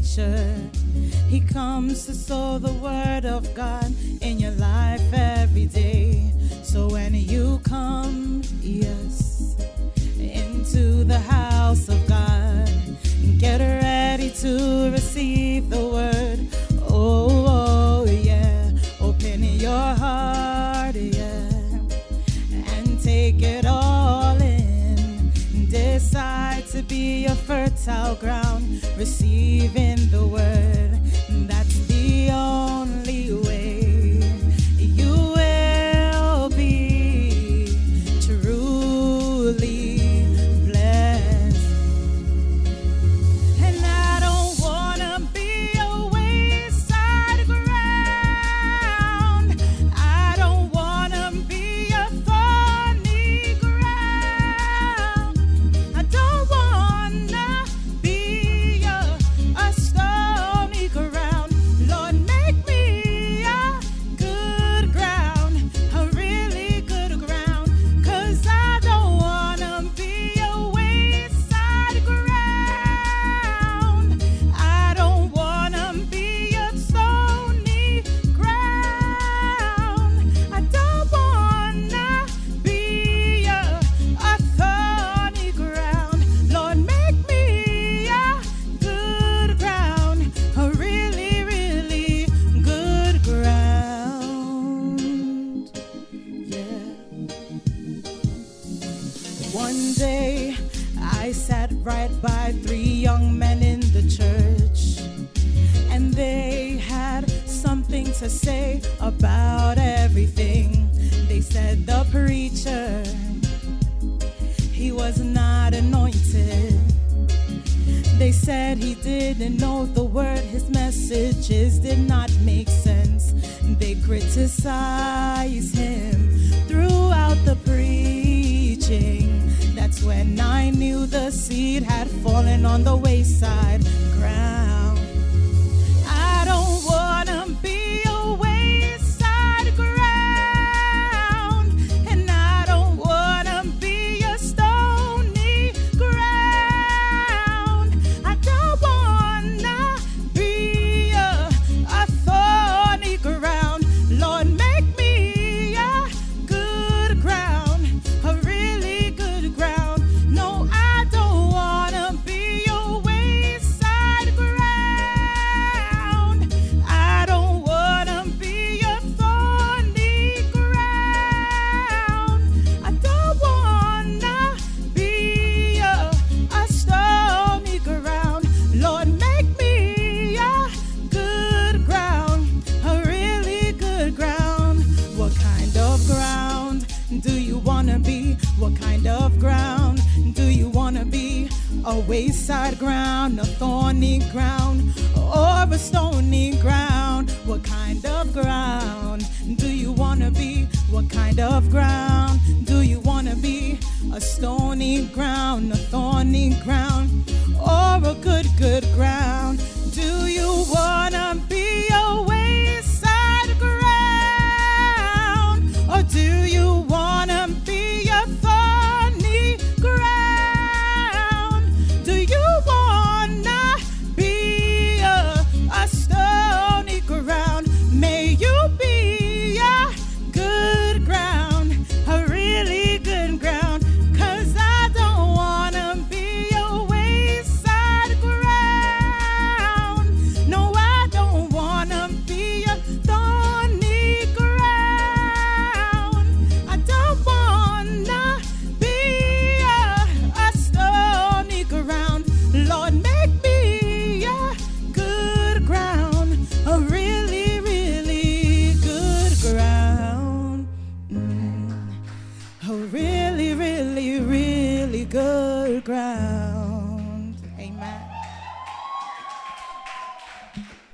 preacher. He comes to sow the word of God in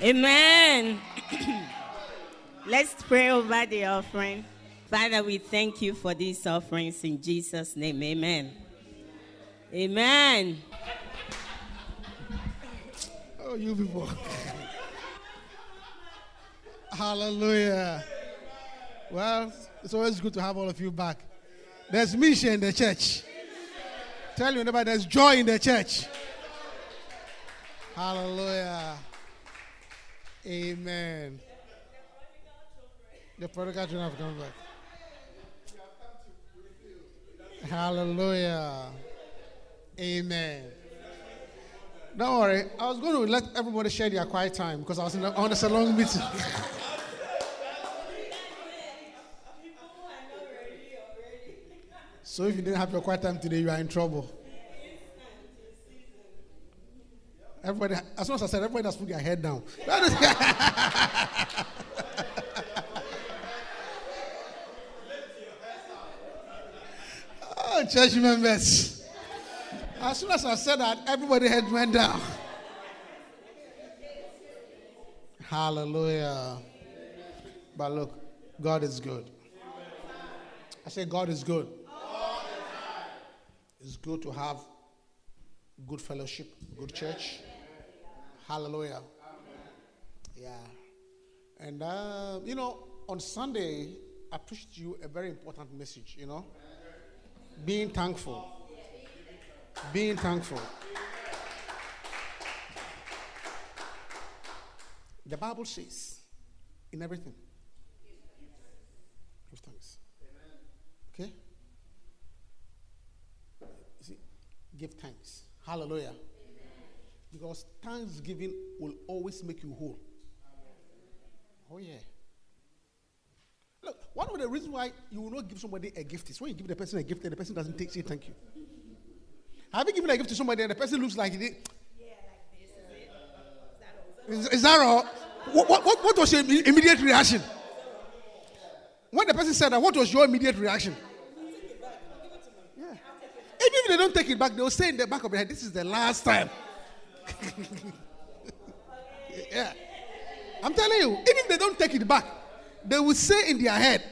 Amen. Let's pray over the offering. Father, we thank you for these offerings in Jesus' name. Amen. Amen. Oh, you people. Hallelujah. Well, it's always good to have all of you back. There's mission in the church. Tell your neighbor there's joy in the church. Hallelujah. Amen. The prodigal children have come back. Hallelujah. Amen. Don't worry. I was going to let everybody share their quiet time because I was in the, on a salon meeting. so if you didn't have your quiet time today, you are in trouble. Everybody, as soon as I said, everybody has put their head down. oh, church members. As soon as I said that, everybody head went down. Hallelujah. But look, God is good. I say God is good. It's good to have good fellowship, good church. Hallelujah. Yeah. And, uh, you know, on Sunday, I preached you a very important message, you know, being thankful. Being thankful. The Bible says, in everything, give thanks. Okay? See, give thanks. Hallelujah. Because thanksgiving will always make you whole. Oh, yeah. Look, one of the reasons why you will not give somebody a gift is when you give the person a gift and the person doesn't take, say thank you. Have you given a gift to somebody and the person looks like he did? Is, is that all? What, what, what, what was your immediate reaction? When the person said that, what was your immediate reaction? Yeah. Even if they don't take it back, they'll say in the back of their head, this is the last time. yeah. I'm telling you, even if they don't take it back, they will say in their head,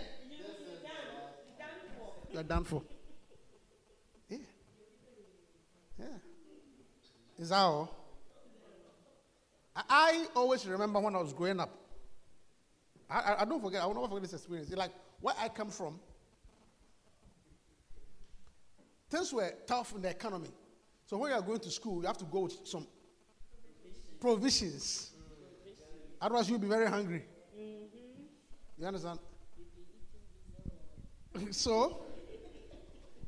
You're done for. Yeah. Yeah. Is that all? I, always remember when I was growing up. I, I, I don't forget, I will never forget this experience. It's like where I come from, things were tough in the economy. So when you are going to school, you have to go with some provisions. Otherwise, you'll be very hungry. Mm-hmm. You understand? so,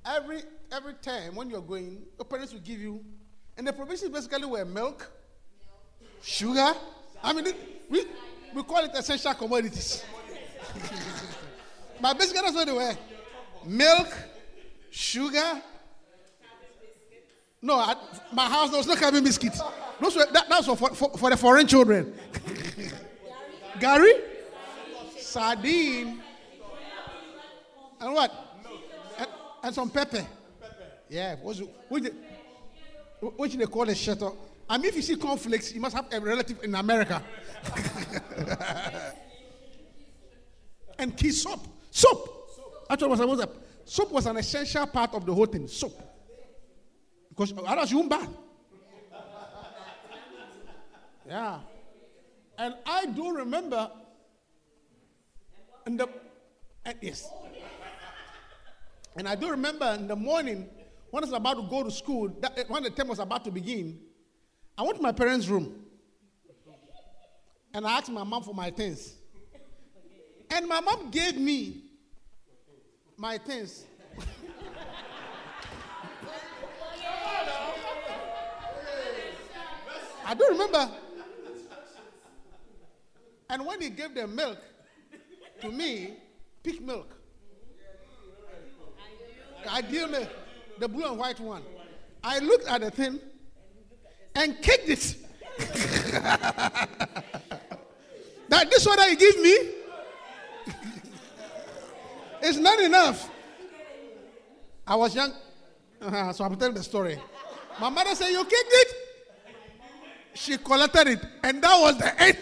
every every time when you're going, your parents will give you, and the provisions basically were milk, sugar. I mean, it- we we call it essential commodities. but basically, that's what they were: milk, sugar. No, at my house there was no cabin biscuits. Those were, that, that was for, for, for the foreign children. gari, sardine, and what? And, and some pepper. Yeah, what they, what they call a shito. I mean, if you see conflicts, you must have a relative in America. and key soap. Soap. Actually, was, was a, soap was an essential part of the whole thing. Soap. Because otherwise you won't bath. Yeah. And I do remember in the uh, yes. And I do remember in the morning when I was about to go to school, that, uh, when the term was about to begin, I went to my parents' room and I asked my mom for my things. And my mom gave me my things. I do remember. And when he gave the milk to me, Peak milk. Ideal milk, the blue and white one. I looked at the thing and kicked it. that this one that you give me is not enough. I was young, uh so I'm telling the story. My mother said, You kicked it? She collected it, and that was the end.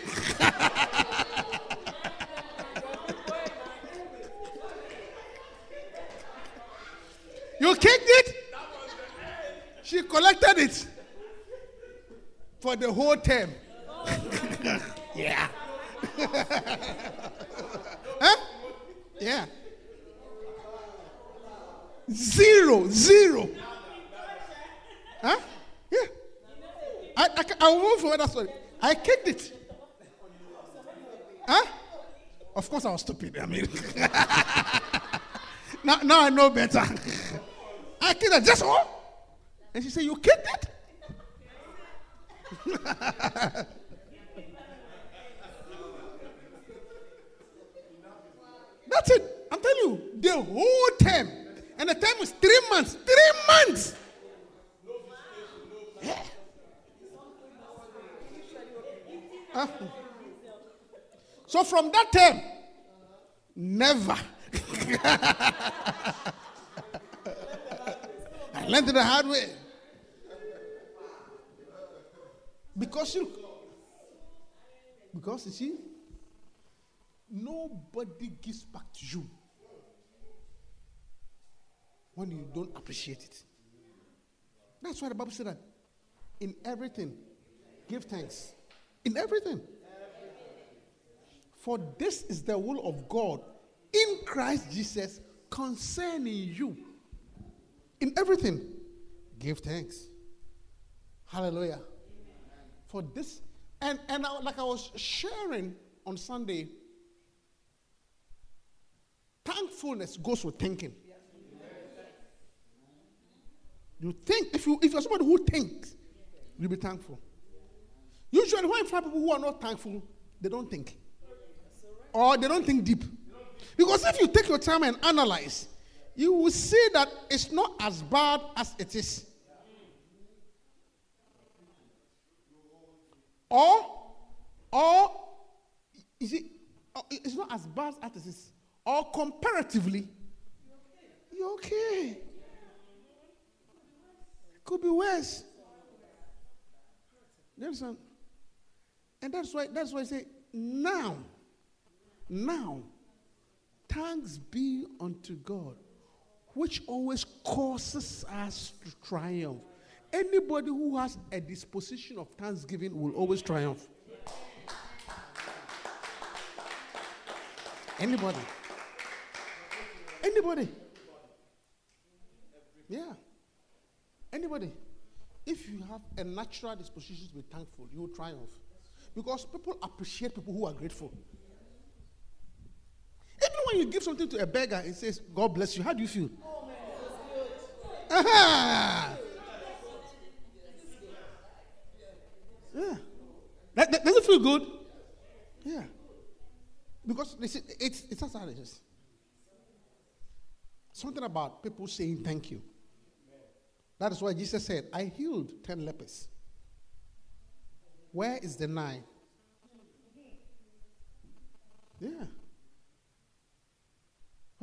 you kicked it? She collected it for the whole term. yeah. huh? Yeah. Zero, zero. Huh? Yeah. I, I, I will move. That's what I kicked it. Huh? Of course, I was stupid. I mean, now, now I know better. I kicked it. Just all. And she said, You kicked it? From that time, never. I learned it the hard way. Because you, because you see, nobody gives back to you when you don't appreciate it. That's why the Bible said that in everything, give thanks. In everything. For this is the will of God in Christ Jesus concerning you. In everything, give thanks. Hallelujah. For this, and, and I, like I was sharing on Sunday, thankfulness goes with thinking. You think, if, you, if you're somebody who thinks, you'll be thankful. Usually, when you find people who are not thankful, they don't think. Or they don't think deep. Because if you take your time and analyze, you will see that it's not as bad as it is. Or, or, see, uh, it's not as bad as it is. Or comparatively, you're okay. Could be worse. You understand? And that's why that's why I say now, now, thanks be unto God, which always causes us to triumph. Anybody who has a disposition of thanksgiving will always triumph. Anybody. Anybody. Yeah. Anybody. If you have a natural disposition to be thankful, you will triumph. Because people appreciate people who are grateful. When you give something to a beggar and says, God bless you, how do you feel? Aha! Yeah. That, that- does it feel good? Yeah. Because they it's, it's how it is. Something about people saying thank you. That is why Jesus said, I healed 10 lepers. Where is the nine? Yeah.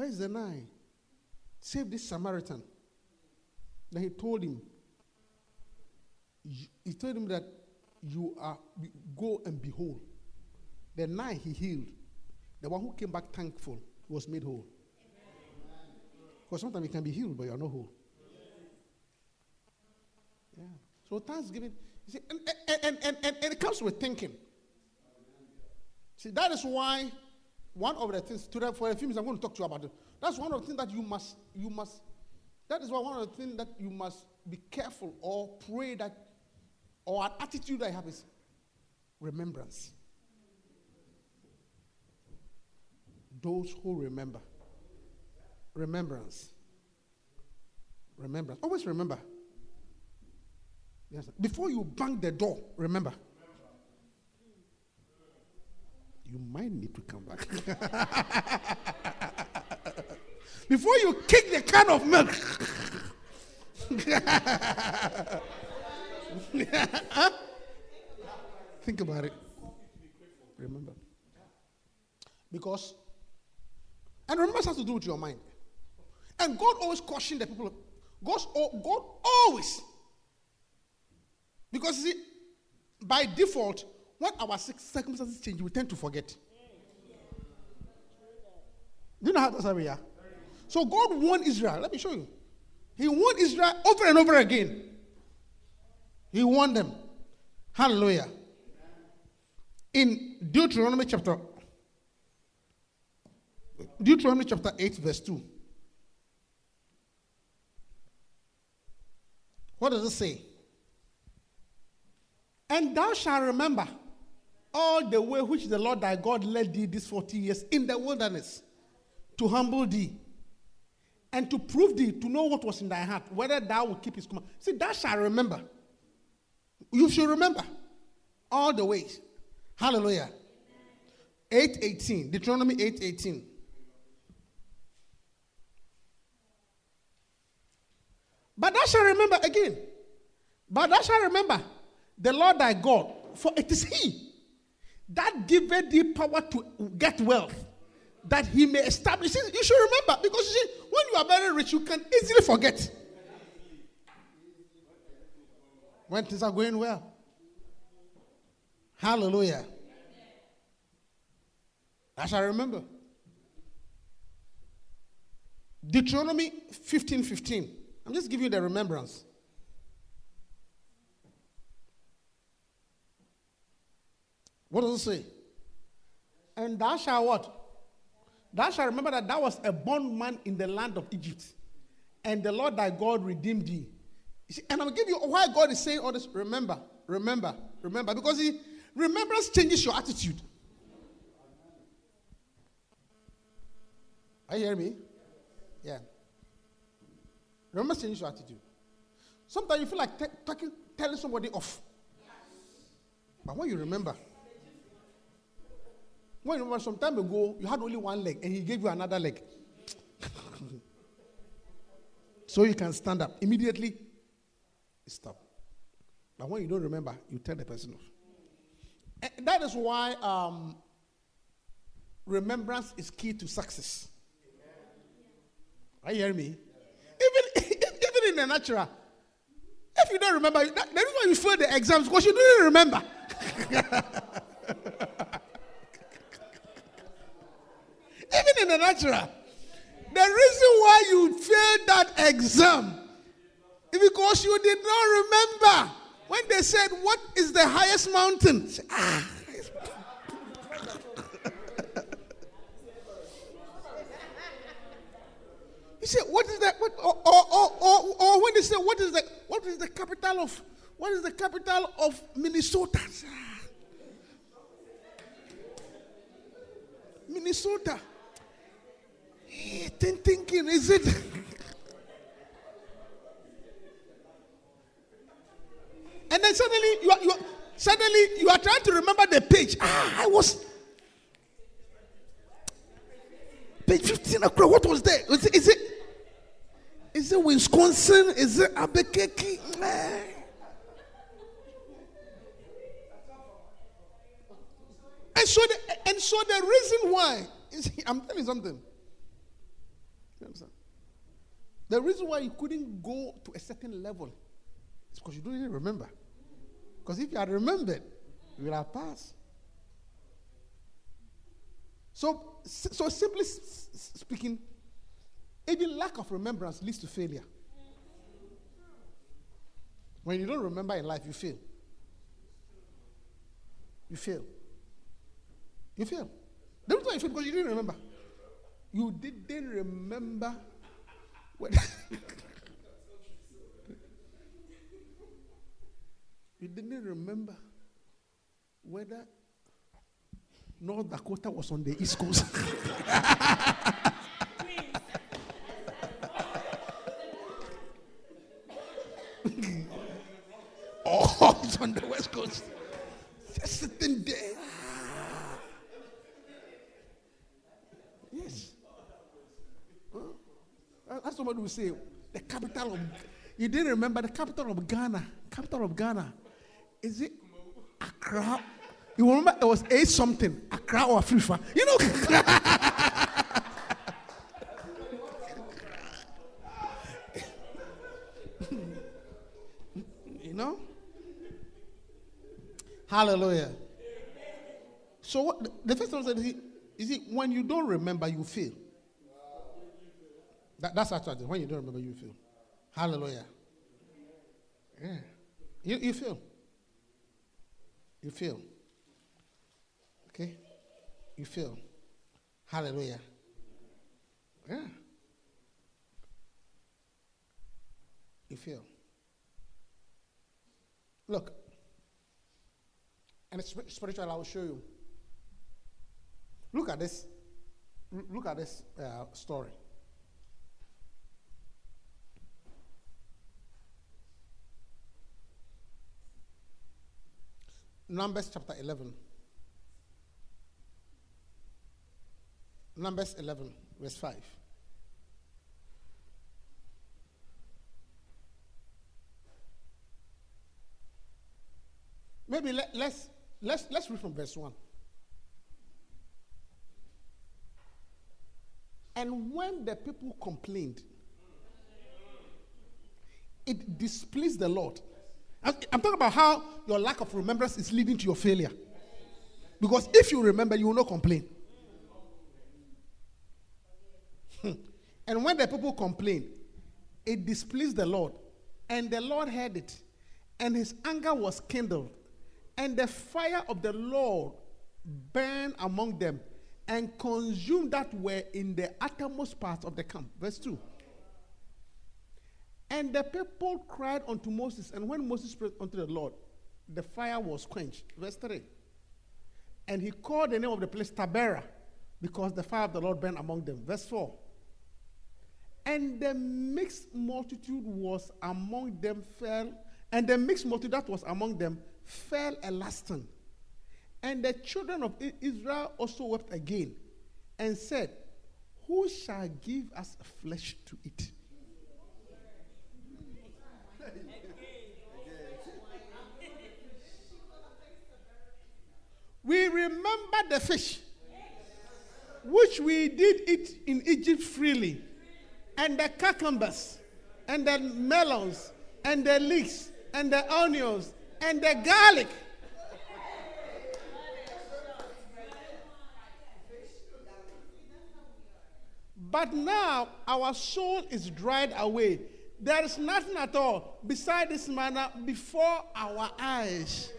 Where is the nine? Save this Samaritan. Then he told him, he told him that you are, go and behold. The nine he healed, the one who came back thankful was made whole. Because sometimes you can be healed, but you are not whole. Yeah. So thanksgiving, you see, and, and, and, and, it comes with thinking. See, that is why one of the things, today for a few minutes, I'm going to talk to you about it. That's one of the things that you must, you must, that is why one of the things that you must be careful or pray that, or an attitude that you have is remembrance. Those who remember. Remembrance. Remembrance. Always remember. Yes. Before you bang the door, remember. You might need to come back. Before you kick the can of milk. Think about it. Remember. Because, and remember, remembrance has to do with your mind. And God always cautioned the people. God's, God always Because see, by default, when our circumstances change, we tend to forget. Do you know how that's how we are? So God warned Israel. Let me show you. He warned Israel over and over again. He warned them. Hallelujah. In Deuteronomy chapter Deuteronomy chapter 8, verse 2. What does it say? And thou shalt remember all the way which the Lord thy God led thee these 40 years in the wilderness to humble thee and to prove thee to know what was in thy heart, whether thou will keep his command. See, thou shalt remember. You should remember all the ways. Hallelujah. 818, Deuteronomy 818. But thou shalt remember again. But thou shalt remember the Lord thy God, for it is he that giveth thee power to get wealth, that he may establish it. You should remember, because you see, when you are very rich, you can easily forget. When things are going well. Hallelujah. I shall remember. Deuteronomy 15 15. I'm just giving you the remembrance. What does it say? And thou shalt what? Thou shalt remember that thou was a bondman in the land of Egypt, and the Lord thy God redeemed thee. See, and I'm giving you why God is saying all this. Remember, remember, remember, because he remembrance changes your attitude. Are you hearing me? Yeah. Remembrance changes your attitude. Sometimes you feel like te- talking, telling somebody off. But when you remember, when remember some time ago, you had only one leg and he gave you another leg. so you can stand up. Immediately, stop. But when you don't remember, you tell the person off. And that is why um, remembrance is key to success. Are you hearing me? Even, even in the natural, if you don't remember, that, that is why you fail the exams because you didn't remember. even in the natural, the reason why you failed that exam is because you did not remember when they said, What is the highest mountain? Ah, You say, what is that? What, or, or, or, or, or when they say, what is the what is the capital of what is the capital of Minnesota? Ah. Minnesota. Eh, Then thinking, is it? and then suddenly you are, you are suddenly you are trying to remember the page. Ah, I was page 15 across. What was there? Is it, is it is it Wisconsin? Is it Albuquerque? Meh. And so, the, and so the reason why is I'm telling you something. You understand? The reason why you couldn't go to a certain level is because you don't even remember. Because if you had remembered, you would have passed. So, so simply speaking, even lack of remembrance leads to failure. When you don't remember in life, you fail. You fail. You fail. The reason why you fail because you didn't remember. You didn't remember. You didn't remember whether North Dakota was on the East Coast. oh, it's on the West Coast. Just sitting there. Ah. Yes. Huh? That's somebody will say, the capital of, you didn't remember the capital of Ghana. Capital of Ghana. Is it Accra? You remember it was A something, Accra or Afrifa. You know, you know? Hallelujah. So what, the- first one said, is, it when you don't remember, you feel. That, that's actually when you don't remember, you feel. Hallelujah. Yeah. You, you feel. You feel. Okay? You feel. Hallelujah. Yeah. You feel. Look, and it's spiritual, I will show you. Look at this. Look at this uh, story. Numbers chapter 11. Numbers 11, verse 5. Maybe let, let's, let's, let's read from verse 1. And when the people complained, it displeased the Lord. I'm, talking about how your lack of remembrance is leading to your failure. Because if you remember, you will not complain. Hmm. and when the people complained, it displeased the Lord. And the Lord heard it. And his anger was kindled. And the fire of the Lord burned among them and consumed that were in the uttermost part of the camp. Verse 2. And the people cried unto Moses, and when Moses prayed unto the Lord, the fire was quenched. Verse 3. And he called the name of the place Taberah, because the fire of the Lord burned among them. Verse 4. And the mixed multitude was among them fell, and the mixed multitude that was among them fell a lasting. And the children of Israel also wept again, and said, Who shall give us flesh to eat? We remember the fish, which we did eat in Egypt freely, and the cucumbers, and the melons, and the leeks, and the onions, and the garlic. But now our soul is dried away. There is nothing at all beside this manna before our eyes.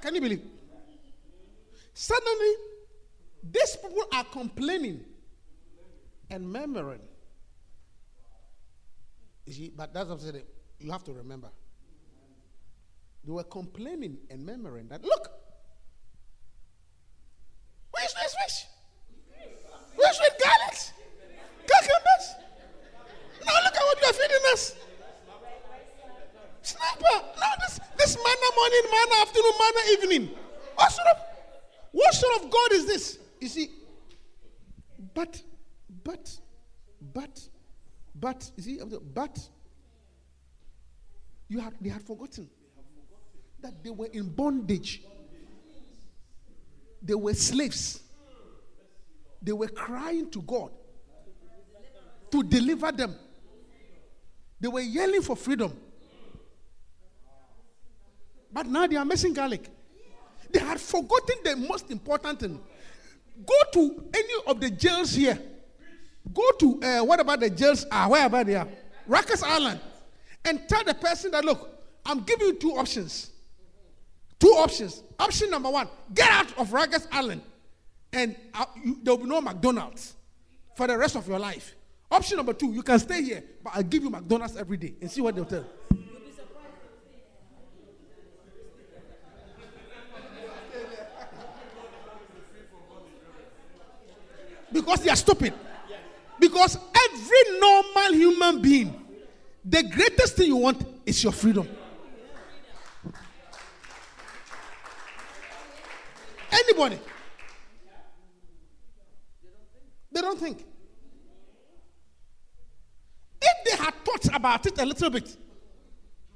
Can you believe? Suddenly, these people are complaining and murmuring. You see, but that's what I'm saying. You have to remember. They were complaining and murmuring that, look, where's this fish? Where's with garlic? Cucumbers? Now look at what you're feeding us. Sniper, no, this, manna morning, manna afternoon, manna evening. What sort of, what sort of God is this? You see, but, but, but, but, you see, but, you had, they had forgotten that they were in bondage. They were slaves. They were crying to God to deliver them. They were yelling for freedom. But now they are missing garlic. They had forgotten the most important thing. Go to any of the jails here. Go to uh, about the jails are, wherever they are, Rikers Island, and tell the person that look, I'm giving you two options. Two options. Option number one: get out of Rikers Island, and uh, you, there will be no McDonald's for the rest of your life. Option number two: you can stay here, but I'll give you McDonald's every day and see what they'll tell. Because they are stupid. Because every normal human being, the greatest thing you want is your freedom. Anybody. They don't think. If they had thought about it a little bit,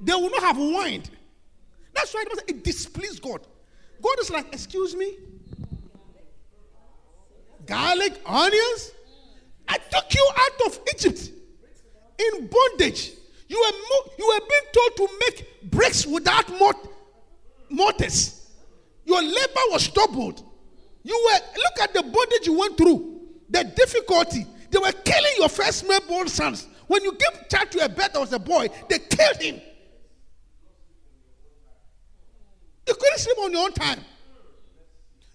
they would not have whined. That's why it, it displeased God. God is like, excuse me? Garlic, onions? I took you out of Egypt in bondage. You were, mo- you were being told to make bricks without mort- mortars. Your labor was doubled. You were, look at the bondage you went through, the difficulty. They were killing your first born sons. When you gave child to a birth that was a boy, they killed him. You couldn't sleep on your own time.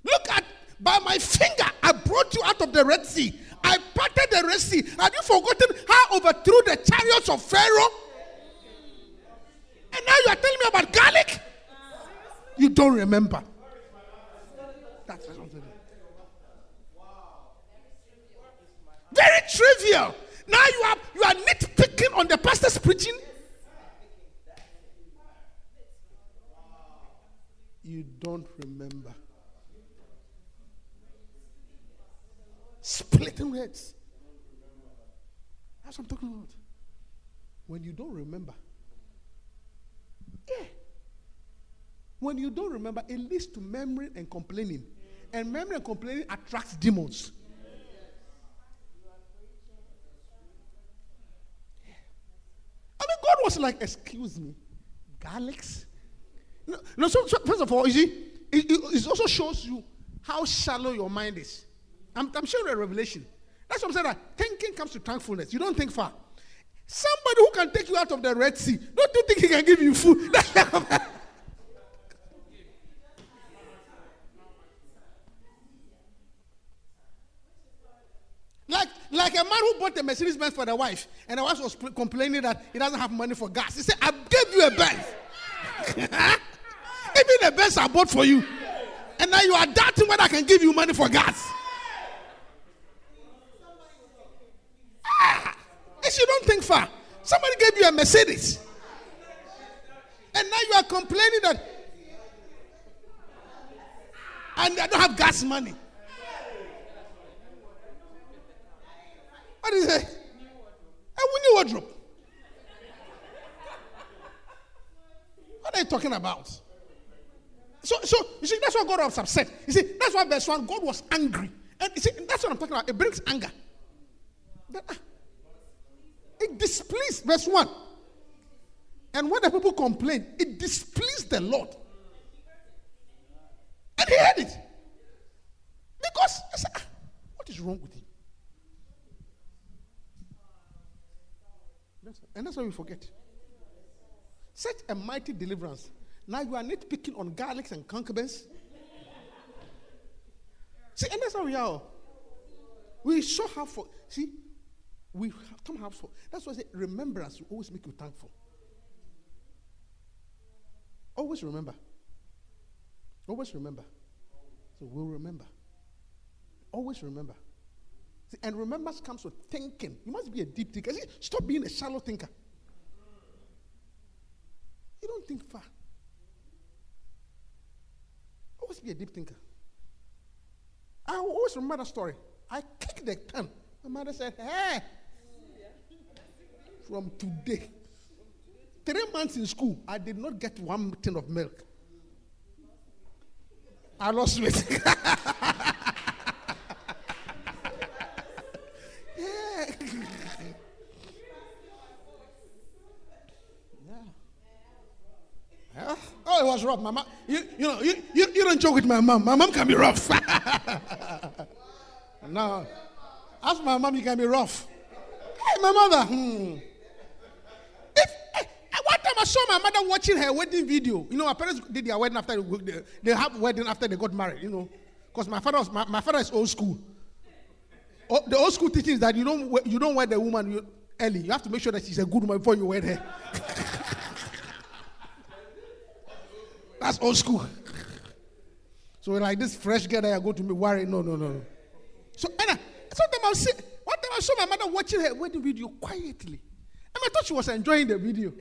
Look at by my finger, I brought you out of the Red Sea. I parted the Red Sea. Have you forgotten how I overthrew the chariots of Pharaoh? And now you are telling me about garlic? You don't remember. That's you. Very trivial. Now you are you are nitpicking on the pastor's preaching. You don't remember. Splitting heads. That's what I'm talking about. When you don't remember. Yeah. When you don't remember, it leads to memory and complaining. And memory and complaining attracts demons. I mean, God was like, excuse me, garlics? No, no so, so first of all, you see, it, it, it also shows you how shallow your mind is. I'm, I'm showing a revelation. That's what I'm saying. That thinking comes to thankfulness. You don't think far. Somebody who can take you out of the Red Sea, don't you think he can give you food? Like, like a man who bought a Mercedes Benz for the wife, and the wife was pl- complaining that he doesn't have money for gas. He said, I gave you a Benz. Even the Benz I bought for you. And now you are doubting whether I can give you money for gas. Yes, you don't think far. Somebody gave you a Mercedes. And now you are complaining that and I don't have gas money. What is it? A winning wardrobe. What are you talking about? So, so you see, that's why God was upset. You see, that's why verse 1, God was angry. And you see, that's what I'm talking about. It brings anger. Ah, it displeased, verse 1. And when the people complained, it displeased the Lord. And he heard it. Because I said, ah, what is wrong with him? And that's why we forget. Such a mighty deliverance. Now you are nitpicking on garlics and concubines. See, and that's how we are. We show how for see, we have come have for that's why I say remembrance will always make you thankful. Always remember. Always remember. So we'll remember. Always remember. See, and remembrance comes with thinking. You must be a deep thinker. See, stop being a shallow thinker. You don't think far. Always be a deep thinker. I will always remember that story. I kicked the can. My mother said, Hey, from today, three months in school, I did not get one tin of milk. I lost weight. yeah. Oh, it was rough. My mom, you, you know, you, you, you don't joke with my mom. My mom can be rough. no. Ask my mom, you can be rough. Hey, my mother. Hmm. If, eh, eh, one time I saw my mother watching her wedding video. You know, my parents did their wedding after they, they, have wedding after they got married. You know, because my father was my, my father is old school. Oh, the old school teaching is that you don't you don't wed the woman you, early. You have to make sure that she's a good woman before you wed her. That's old school. So like this fresh girl that you're going to be worried. No, no, no, no. So and I, sometimes I'll say, one time I saw my mother watching her wedding video quietly. And I thought she was enjoying the video.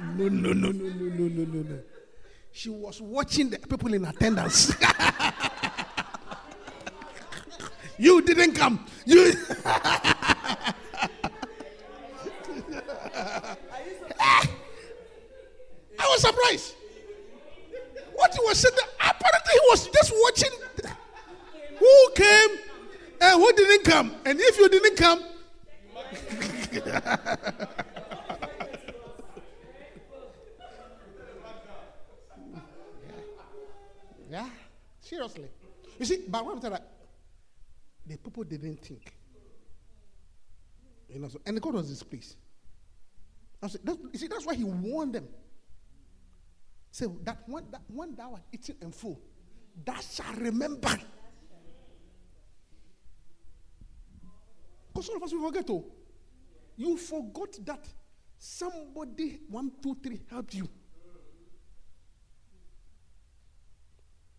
No, no, no, no, no, no, no, no. She was watching the people in attendance. you didn't come. You. I was surprised. What he was saying, apparently he was just watching who came and who didn't come. And if you didn't come, You see, but what I'm that the people didn't think. You know, so, and the God was displeased. That's, that's, you see, that's why He warned them. So that when, that when thou art eating and full, thou shalt remember. Because some of us we forget to. You forgot that somebody, one, two, three, helped you.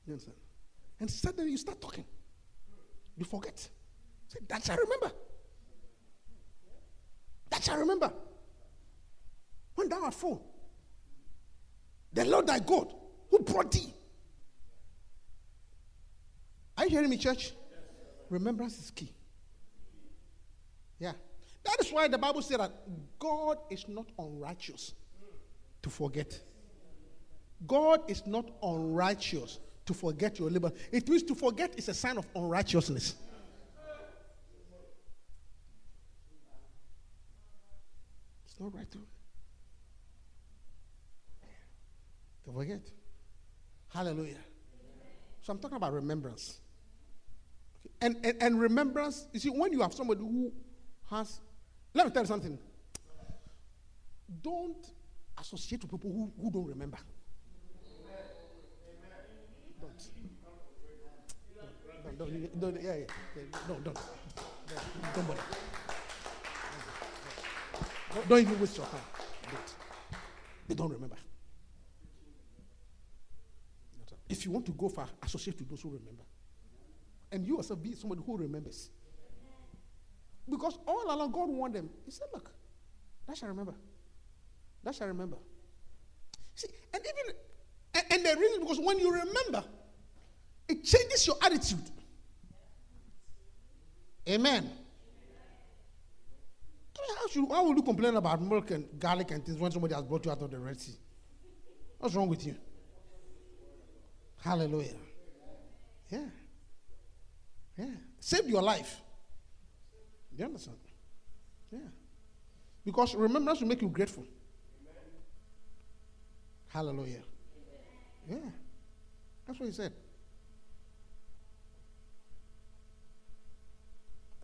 You understand? And suddenly you start talking. You forget. Say, that shall remember. That shall remember. When thou art full, the Lord thy God who brought thee. Are you hearing me, church? Remembrance is key. Yeah. That is why the Bible said that God is not unrighteous to forget. God is not unrighteous to forget your labor. It means to forget is a sign of unrighteousness. It's not right to, to forget. Hallelujah. So I'm talking about remembrance. And, and, and remembrance, you see, when you have somebody who has, let me tell you something. Don't associate with people who, who don't remember. Don't. Don't, don't, don't, yeah, yeah, yeah, don't, don't, don't bother. Don't, don't even waste your time. Don't. They don't remember. If you want to go far, associate with those who remember. And you yourself be somebody who remembers. Because all along God warned them. He said, Look, that shall remember. That shall remember. See, and even and, and the reason because when you remember, it changes your attitude. Amen. How, should, will you complain about milk and garlic and things when somebody has brought you out of the Red Sea? What's wrong with you? Hallelujah. Yeah. Yeah. Saved your life. Do you understand? Yeah. Because remembrance will make you grateful. Hallelujah. Yeah. That's what he said.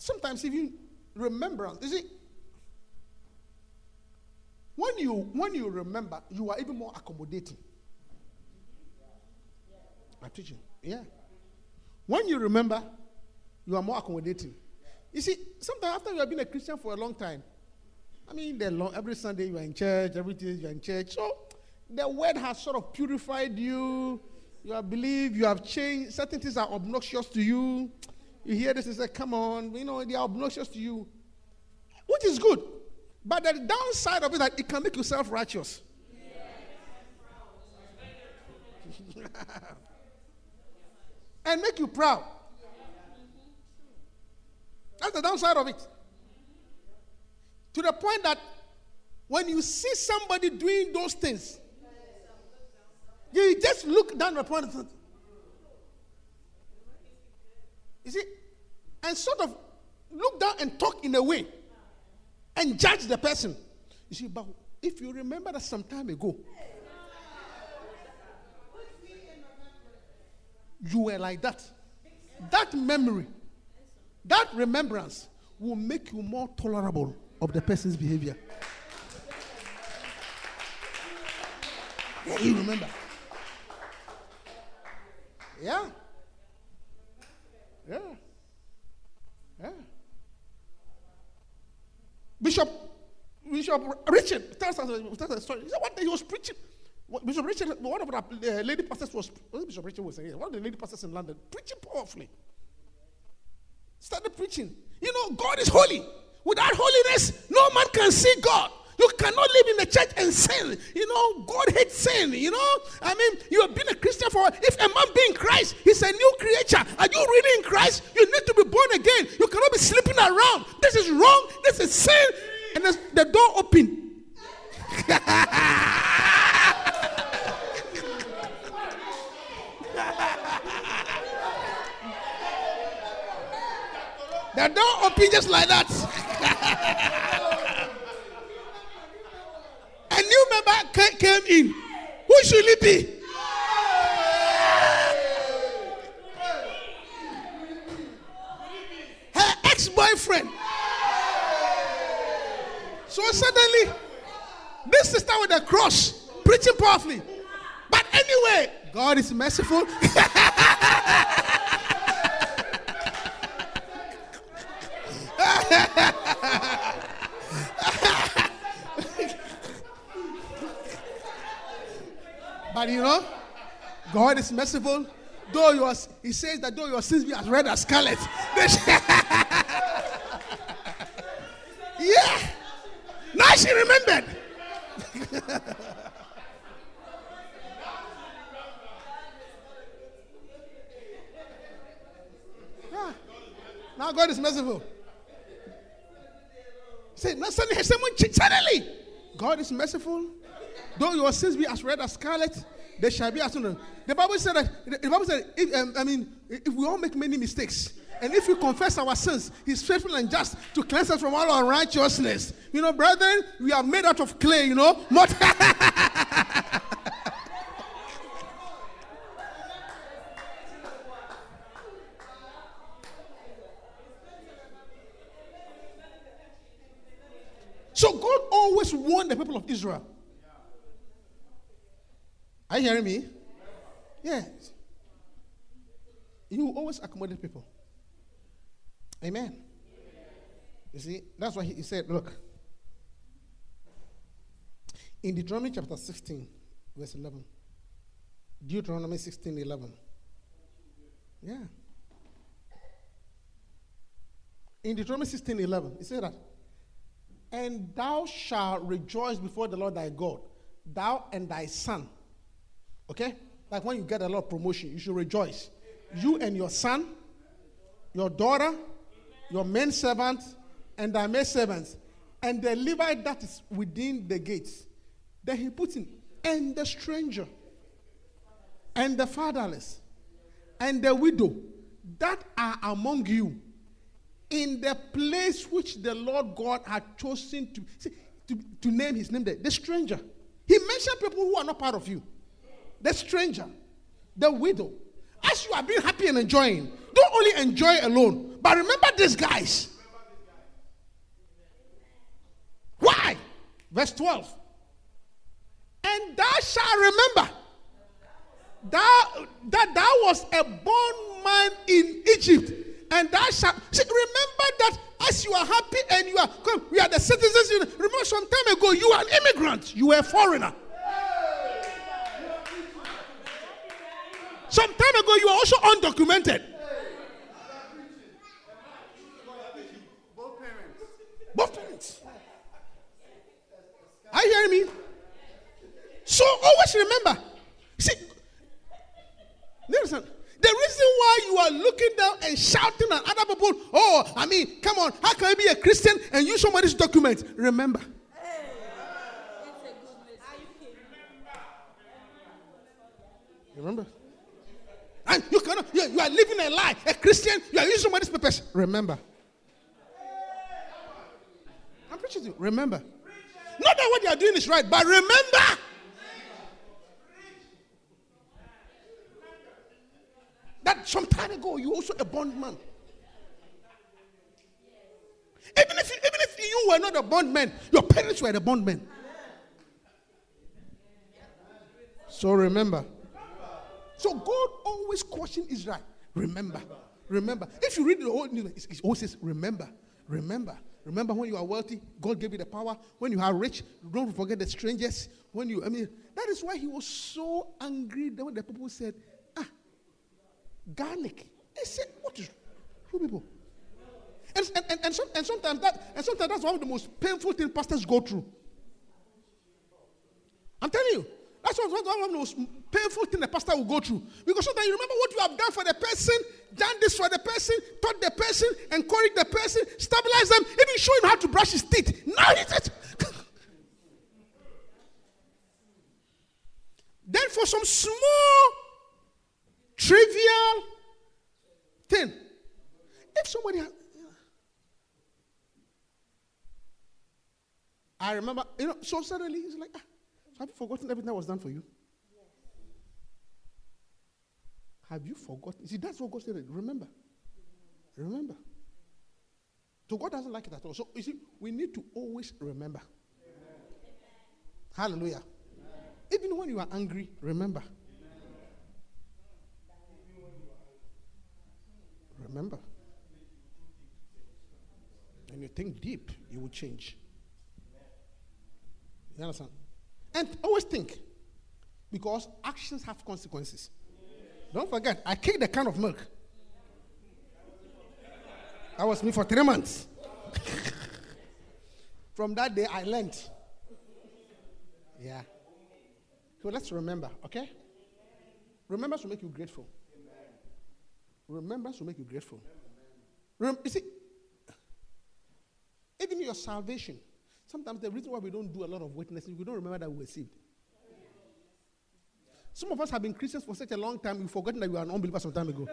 Sometimes even remembrance, you see, when you when you remember, you are even more accommodating. I'm teaching. Yeah. When you remember, you are more accommodating. You see, sometimes after you have been a Christian for a long time, I mean, the long, every Sunday you are in church, every Tuesday you are in church. So the word has sort of purified you. You have believed, you have changed. Certain things are obnoxious to you. You hear this and say, come on, you know, they are obnoxious to you. Which is good. But the downside of it that it can make you self-righteous. and make you proud. That's the downside of it. To the point that when you see somebody doing those things, you just look down upon it. You see, and sort of look down and talk in a way and judge the person. You see, but if you remember that some time ago, you were like that. That memory, that remembrance will make you more tolerable of the person's behavior. Yeah, you remember. Yeah. Yeah. Bishop Bishop Richard tells us, tells us a story. He said one day he was preaching. Bishop Richard, one of the uh, lady pastors was, Bishop Richard was saying, one of the lady pastors in London, preaching powerfully. Started preaching. You know, God is holy. Without holiness, no man can see God. You cannot live in the church and sin. You know, God hates sin. You know, I mean, you have been a Christian for. If a man be in Christ, he's a new creature. Are you really in Christ? You need to be born again. You cannot be sleeping around. This is wrong. This is sin. And the, the door opened. The door opened just like that. A new member ca- came in. Who should it be? Her ex boyfriend. So suddenly, this sister with the cross preaching powerfully. But anyway, God is merciful. But you know, God is merciful. Though your, he says that though your sins be as red as scarlet. yeah. She remembered. Yeah. Now God is merciful. Say, now suddenly, suddenly, God is merciful. Though your sins be as red as scarlet, they shall be as soon. The Bible said that. The Bible said, if, um, I mean, if we all make many mistakes, and if we confess our sins, He's faithful and just to cleanse us from all unrighteousness. You know, brethren, we are made out of clay. You know, not. So God always warned the people of Israel. Are you hearing me? Yes. Will always accommodate people. Amen. You see, that's why he, said, look. In Deuteronomy chapter 16, verse 11. Deuteronomy 16, 11. Yeah. In Deuteronomy 16, 11, he said that. And thou shalt rejoice before the Lord thy God, thou and thy son. Okay? Like when you get a lot of promotion, you should rejoice. You and your son, your daughter, your main servant, and thy maid servants, and the Levite that is within the gates. Then he puts in, and the stranger, and the fatherless, and the widow that are among you in the place which the Lord God had chosen to, see, to, to name his name there, the stranger. He mentioned people who are not part of you. The stranger, the widow. As you are being happy and enjoying, don't only enjoy alone, but remember these guys. Why? Verse 12. And thou shalt remember thou, that thou was a bondman in Egypt, and thou shalt see, remember that as you are happy and you are we are the citizens. You know, remember some time ago you were an immigrant, you were a foreigner. Some time ago you were also undocumented. Both parents. Are hearing me? So always remember. See, listen. The reason why you are looking down and shouting at other people, oh, I mean, come on, how can you be a Christian and use somebody's document? Remember. Remember? And you cannot, you, you are living a lie. A Christian, you are using somebody's papers. Remember. I'm preaching to you. Remember. Not that what you are doing is right, but remember. That some time ago you also a bondman. Even if, even if you were not a bondman, your parents were the bondmen. So remember. So God always cautioned Israel. Remember. Remember. If you read the Old Testament, it always says, remember. Remember. Remember when you are wealthy, God gave you the power. When you are rich, don't forget the strangers. When you, I mean, that is why he was so angry that when the people said, ah, garlic. They said, what is who people? And, and, and, and, and sometimes that and sometimes that's one of the most painful things pastors go through. I'm telling you. That's one of the most painful thing a pastor will go through. Because sometimes you remember what you have done for the person, done this for the person, taught the person, encouraged the person, stabilized them, even showing him how to brush his teeth. Now it's it. then for some small, trivial thing, if somebody has, I remember, you know, so suddenly he's like, ah, have you forgotten everything that was done for you? Have you forgotten? See, that's what God said. Remember. Remember. So God doesn't like it at all. So you see, we need to always remember. Hallelujah. Even when you are angry, remember. Remember. When you think deep, you will change. You understand? And always think. Because actions have consequences. Don't forget, I kicked the can of milk. That was me for three months. From that day, I learned. Yeah. So let's remember, okay? Remembrance will make you grateful. Remembrance will make you grateful. Rem- you see, even your salvation, sometimes the reason why we don't do a lot of witnessing, we don't remember that we were saved. Some of us have been Christians for such a long time, you've forgotten that you were an unbeliever some time ago.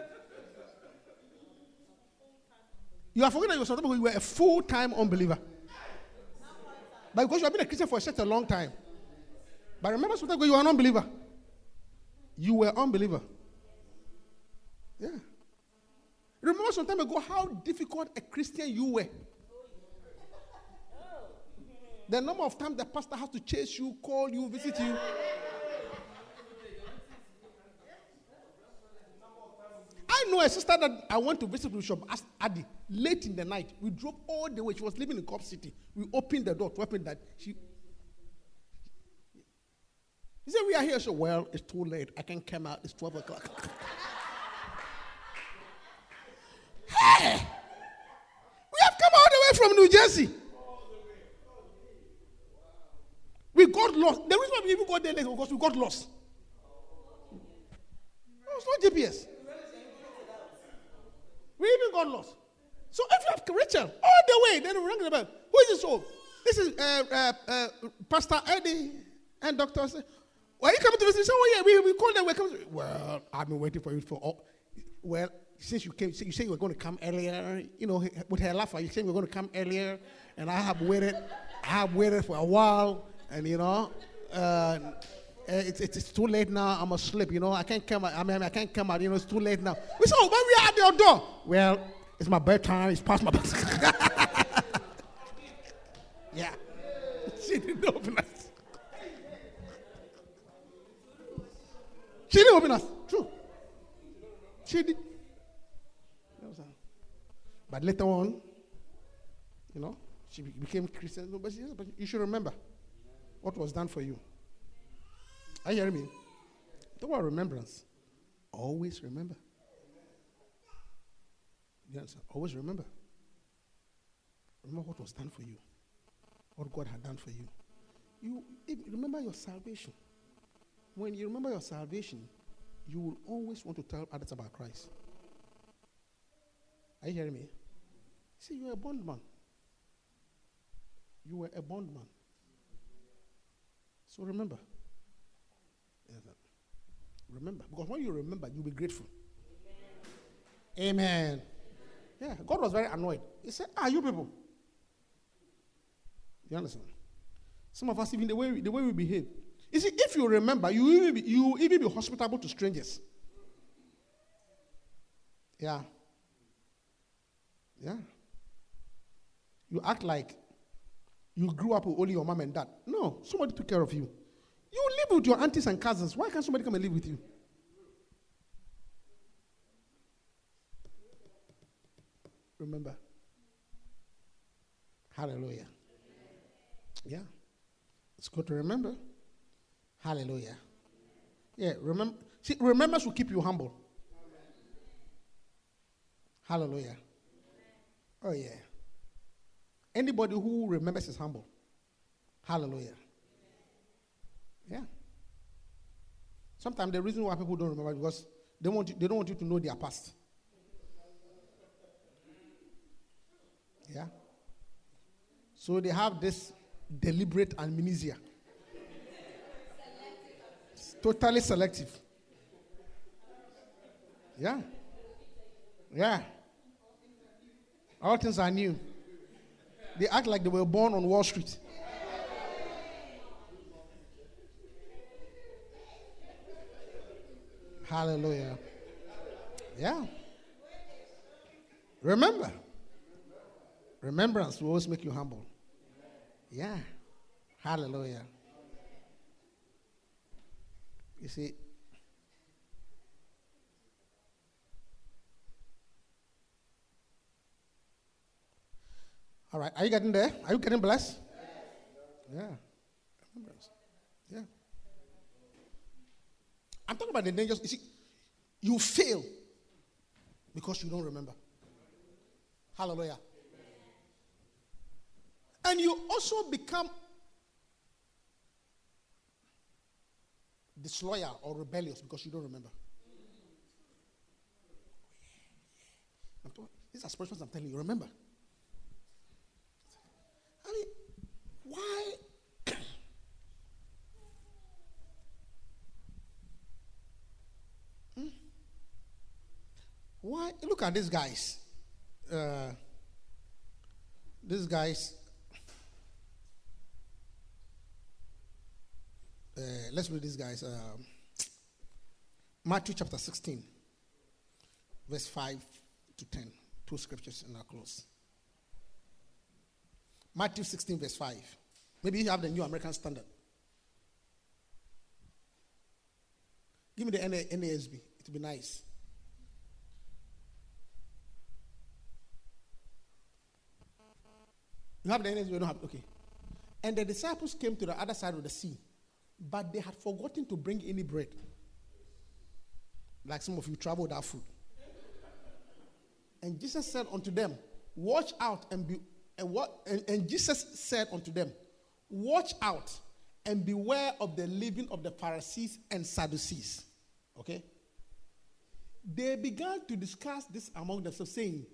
You have forgotten that you were, some time ago, you were a full time unbeliever. But because you have been a Christian for such a long time. But remember, some time ago, you were an unbeliever. You were an unbeliever. Yeah. Remember some time ago how difficult a Christian you were. The number of times the pastor has to chase you, call you, visit you. I know a sister that I went to visit Bishop As- Adi late in the night. We drove all the way. She was living in Cop City. We opened the door to open that. She he said, We are here. So, well, it's too late. I can't come out. It's 12 o'clock. hey! We have come all the way from New Jersey. We got lost. The reason why we even got there late was because we got lost. No, it's not GPS. We even got lost. So if you have Rachel all the way, then we rang the bell. Who is this soul? This is uh, uh, uh, Pastor Eddie and Doctor. Why are you coming to visit? He Oh yeah, we, we called them. We're coming. Well, I've been waiting for you for. all well, since you came, you say you were going to come earlier. You know, with her laugh, you said you were going to come earlier, and I have waited. I have waited for a while, and you know. Uh, it's, it's, it's too late now. I'm asleep. You know, I can't come. out. I mean, I can't come out. You know, it's too late now. We said, oh, but we are at your door. Well, it's my bedtime. It's past my bedtime. yeah. She didn't open us. She didn't open us. True. She did. But later on, you know, she became Christian. But you should remember what was done for you. Are you hearing me? Don't want remembrance. Always remember. You understand? Always remember. Remember what was done for you. What God had done for you. You remember your salvation. When you remember your salvation, you will always want to tell others about Christ. Are you hearing me? See, you're a bondman. You were a bondman. So remember. Remember. Because when you remember, you'll be grateful. Amen. Yeah, God was very annoyed. He said, Ah, you people. You understand? Some of us, even the way we, the way we behave. You see, if you remember, you even be, you will even be hospitable to strangers. Yeah. Yeah. You act like you grew up with only your mom and dad. No, somebody took care of you. You live with your aunties and cousins. Why can't somebody come and live with you? Remember. Hallelujah. Yeah. It's good to remember. Hallelujah. Yeah, remember. See, remembrance will keep you humble. Hallelujah. Oh, yeah. Anybody who remembers is humble. Hallelujah. Yeah. Sometimes the reason why people don't remember is because they, want you, they don't want you to know their past. Yeah. So they have this deliberate amnesia. It's totally selective. Yeah. Yeah. All things are new. They act like they were born on Wall Street. Hallelujah. Yeah. Remember. Remembrance will always make you humble. Yeah. Hallelujah. You see, all right, are you getting there? Are you getting blessed? Yeah. Yeah. I'm talking about the dangers. You see, you fail because you don't remember. Hallelujah. And you also become disloyal or rebellious because you don't remember. These are expressions I'm telling you. Remember. I mean, why? Hmm? Why? Look at these guys. Uh, these guys. Uh, let's read these guys. Um, Matthew chapter 16, verse 5 to 10. Two scriptures in our close. Matthew 16, verse 5. Maybe you have the New American Standard. Give me the NA, NASB. It will be nice. You have the NASB, you don't have Okay. And the disciples came to the other side of the sea, but they had forgotten to bring any bread. Like some of you travel without food. And Jesus said unto them, Watch out and be and what and, and Jesus said unto them, Watch out and beware of the leaven of the Pharisees and Sadducees. Okay? They began to discuss this among themselves, saying,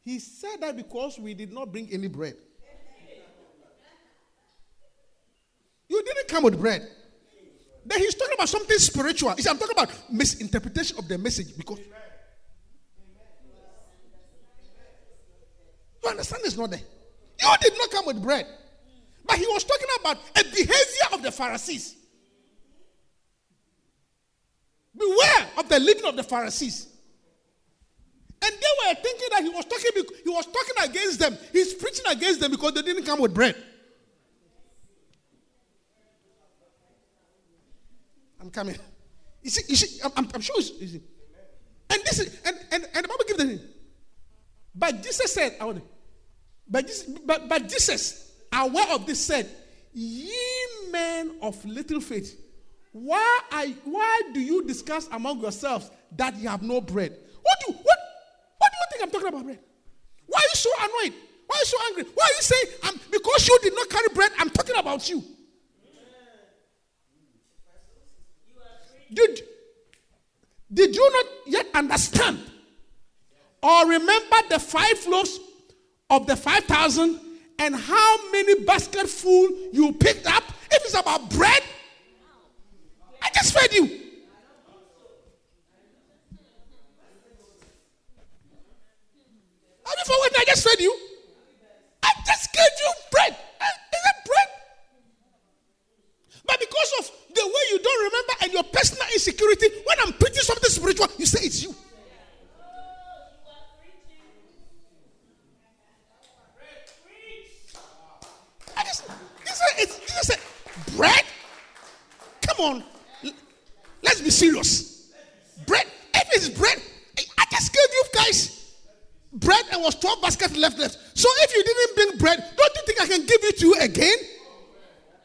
He said that because we did not bring any bread. You didn't come with bread. Then he's talking about something spiritual. He said, I'm talking about misinterpretation of the message because you understand it's not there. You did not come with bread. But he was talking about a behavior of the Pharisees. Beware of the leaven of the Pharisees. And they were thinking that he was talking he was talking against them. He's preaching against them because they didn't come with bread. I'm coming. You see, you see I'm, I'm, sure you see. And this is and, and, and the Bible gives them. But Jesus said, I want but Jesus, but, but Jesus, aware of this, said, Ye men of little faith, why, are, why do you discuss among yourselves that you have no bread? What do, what, what do you think I'm talking about bread? Why are you so annoyed? Why are you so angry? Why are you saying, because you did not carry bread, I'm talking about you? Did, did you not yet understand or remember the five loaves of the 5,000 and how many basketful you picked up? If it's about bread, I just fed you. You I just fed you? I just gave you bread. Eh, Is it bread? But because of the way you don't remember and your personal insecurity, when I'm preaching something spiritual, you say it's you. I just, he said, it's, he just said, bread? Come on. Let's be serious. Bread. If it's bread, I- just gave you guys bread and was 12 baskets left left. So if you didn't bring bread, don't you think I can give it to you again?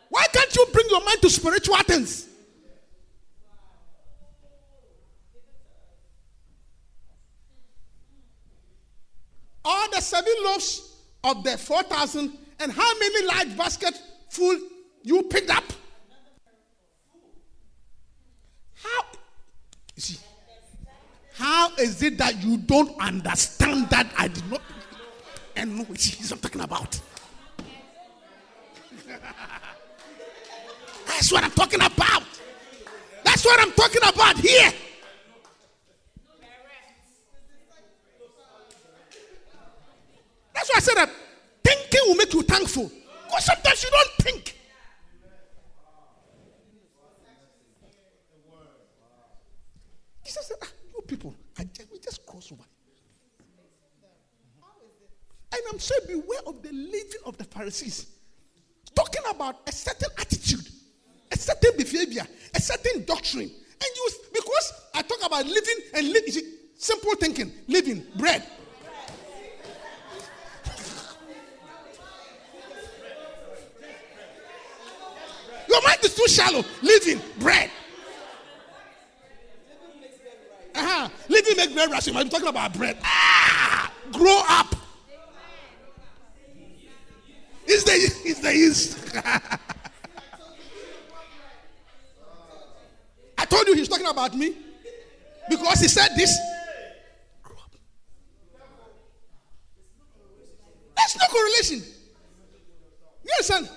Why can't you bring your mind to spiritual things? All the seven loaves of the 4,000 and how many large baskets full you picked up? How? You see, how is it that you don't understand that I did not and know what he's I'm talking about? That's what I'm talking about. That's what I'm talking about here. That's why I said that thinking will make you thankful. Because sometimes you don't think. Ah, people just, we just cross over. And I'm saying, beware of the leaven of the Pharisees. Talking about a certain attitude, a certain behavior, a certain doctrine. And you, because I talk about living and living, simple thinking, living, bread. Your mind is too shallow, living, bread. Uh-huh. Living make bread ration. I'm talking about bread. Ah, grow up. It's the it's the yeast. I told you he's talking about me because he said this. There's no correlation. Yes, son.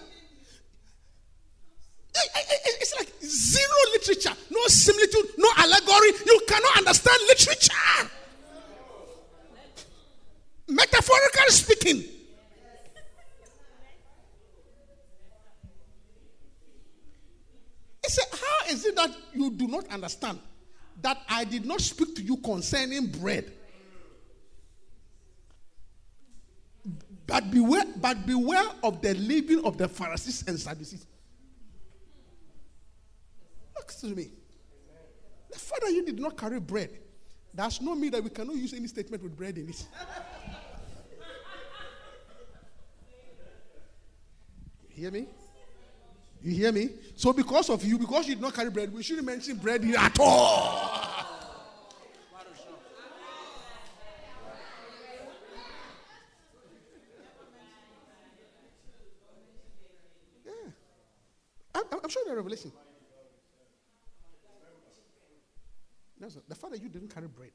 It's like zero literature, no similitude, no allegory. You cannot understand literature. Metaphorically speaking. He said, How is it that you do not understand that I did not speak to you concerning bread? But beware, but beware of the leaven of the Pharisees and Sadducees. Listen to me. The fact that you did not carry bread does not mean that we cannot use any statement with bread in it. You hear me? You hear me? So because of you, because you did not carry bread, we shouldn't mention bread here at all. Yeah. I'm, I'm- sure the revelation. The fact that you didn't carry bread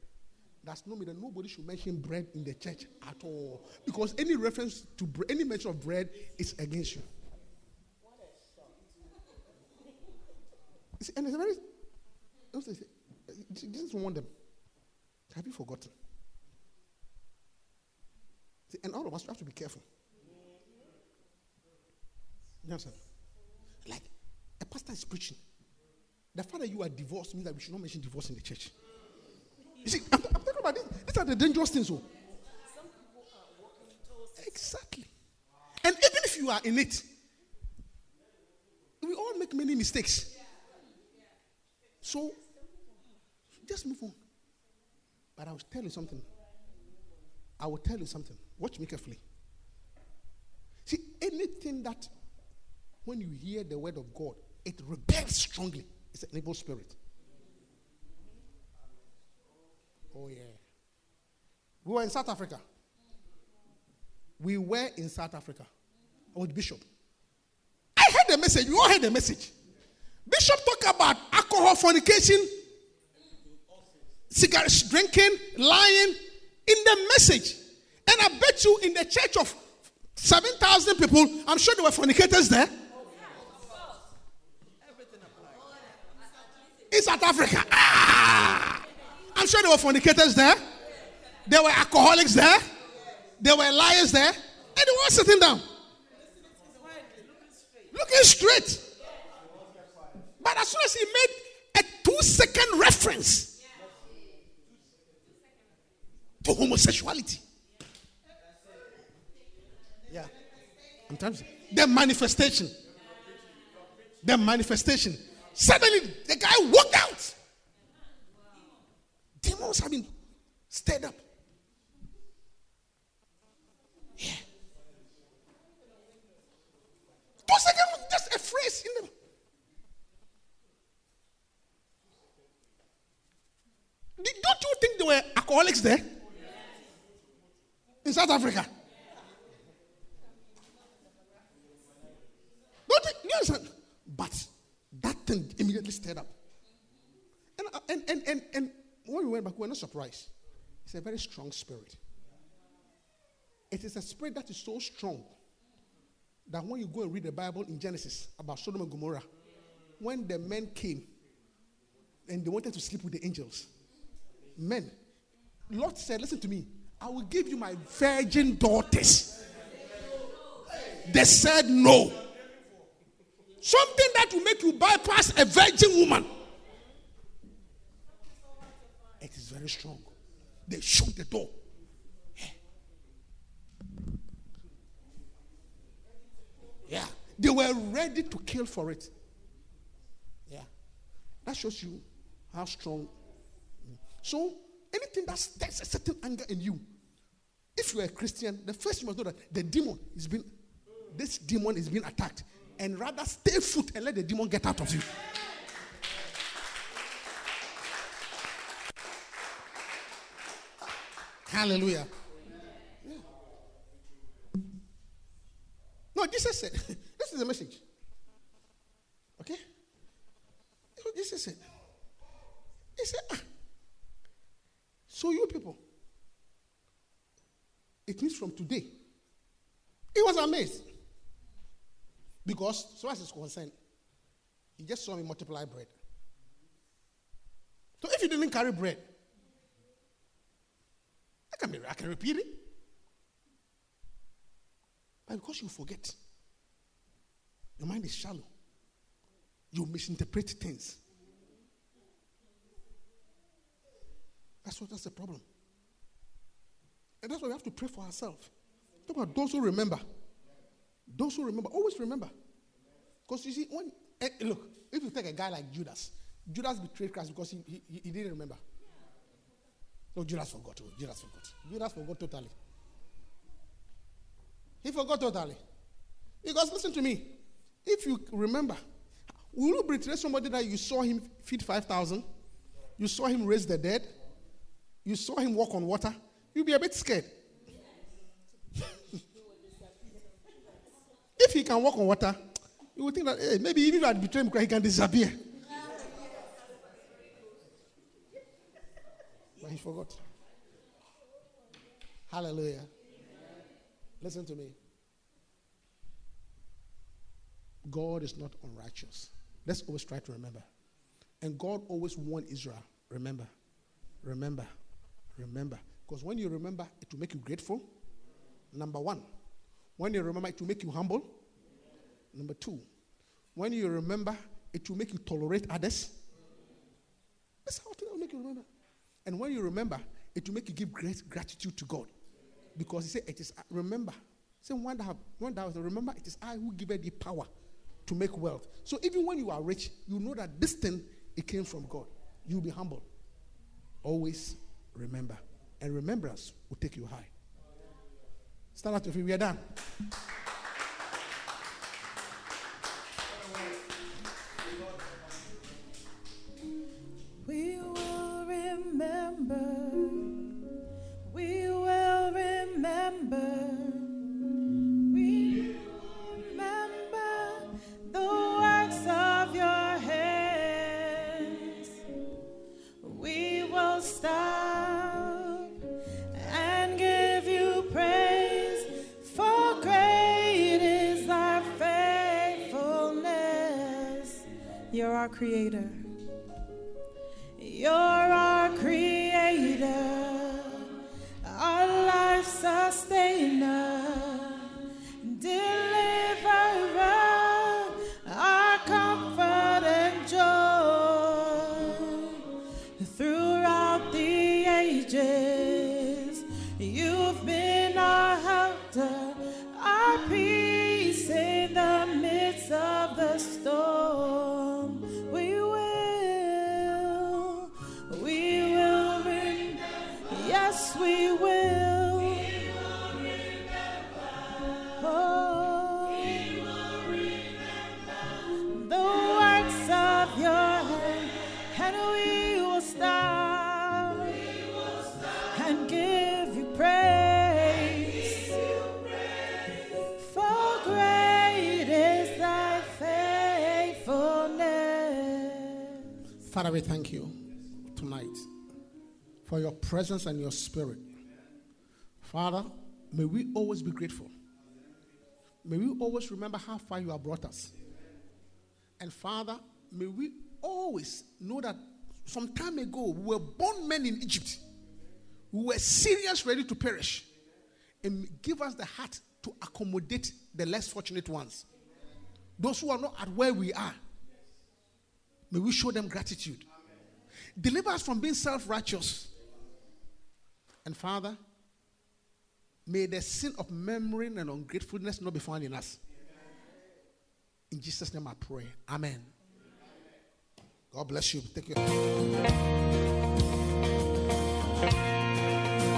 does not mean that nobody should mention bread in the church at all. Because any reference to bre- any mention of bread is against you. See, and it's very. see, uh, Jesus warned them. Have you forgotten? See, and all of us have to be careful. You understand? Like a pastor is preaching. The fact that you are divorced means that we should not mention divorce in the church. You see, I'm, I'm talking about this. These are the dangerous things. Oh. Exactly. And even if you are in it, we all make many mistakes. So, just move on. But I will tell you something. I will tell you something. Watch me carefully. See, anything that when you hear the word of God, it rebels strongly. It's an evil spirit. Oh, yeah. We were in South Africa. We were in South Africa. with bishop. I heard the message. You all heard the message. Bishop talk about alcohol, fornication, cigarettes, drinking, lying in the message. And I bet you in the church of 7,000 people, I'm sure there were fornicators there. In South Africa. Ah! I'm sure there were fornicators there. There were alcoholics there. There were liars there. And they were all sitting down. Looking straight. But as soon as he made a two second reference to homosexuality. Yeah. I'm. The manifestation. The manifestation. Suddenly, the guy walked out. Demons have been stirred up. Yeah. Two seconds, just a phrase in them. Don't you think there were alcoholics there? In South Africa? Don't you, understand? But that thing immediately stirred up. And, uh, and, and, and, and when we went back, we were not surprised. It's a very strong spirit. It is a spirit that is so strong that when you go and read the Bible in Genesis about Sodom and Gomorrah, when the men came and they wanted to sleep with the angels, men, Lot said, Listen to me, I will give you my virgin daughters. They said no. Something that will make you bypass a virgin woman. It is very strong. They shut the door. Yeah. yeah. They were ready to kill for it. Yeah. That shows you how strong. So, anything that stirs a certain anger in you, if you are a Christian, the first you must know that the demon is being, this demon is being attacked. And rather stay foot and let the demon get out of you. Hallelujah. Yeah. No, Jesus said, this is the message. Okay? Jesus said, He said, ah, so you people, it means from today. He was amazed. Because, so as is concerned, he just saw me multiply bread. So if you didn't carry bread, I can, be, I can repeat it. But because you forget, your mind is shallow. You misinterpret things. That's what that's the problem. And that's why we have to pray for ourselves. Talk about those who remember. Those who remember, always remember. Because you see, when eh, look, if you take a guy like Judas, Judas betrayed Christ because he, he, he didn't remember. No, Judas forgot. oh, Judas forgot. Judas forgot totally. He forgot totally. Because listen to me. If you remember, will you betray somebody that you saw him feed 5,000? You saw him raise the dead? You saw him walk on water? You'll be a bit scared. He can walk on water, you would think that hey, maybe even if I betray him, he can disappear. But he forgot. Hallelujah. Listen to me. God is not unrighteous. Let's always try to remember. And God always warned Israel remember, remember, remember. Because when you remember, it will make you grateful. Number one. When you remember, it will make you humble. Number two. When you remember, it will make you tolerate others. That's how it will make you remember. And when you remember, it will make you give great gratitude to God. Because he said, It is, remember. Say, when thou, when thou remember, it is I who give the power to make wealth. So even when you are rich, you know that this thing, it came from God. You'll be humble. Always remember. And remembrance will take you high. Stand up to feet. We are done. We thank you tonight for your presence and your spirit. Father, may we always be grateful. May we always remember how far you have brought us. And Father, may we always know that some time ago we were bondmen in Egypt. We were serious, ready to perish. And give us the heart to accommodate the less fortunate ones. Those who are not at where we are. May we show them gratitude. Deliver us from being self righteous. And Father, may the sin of memory and ungratefulness not be found in us. In Jesus' name I pray. Amen. God bless you. Take care.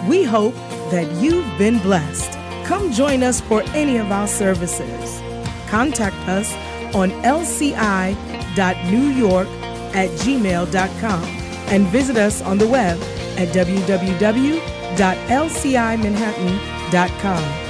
We hope that you've been blessed. Come join us for any of our services. Contact us on lci.newyork at gmail.com and visit us on the web at www.lcimanhattan.com.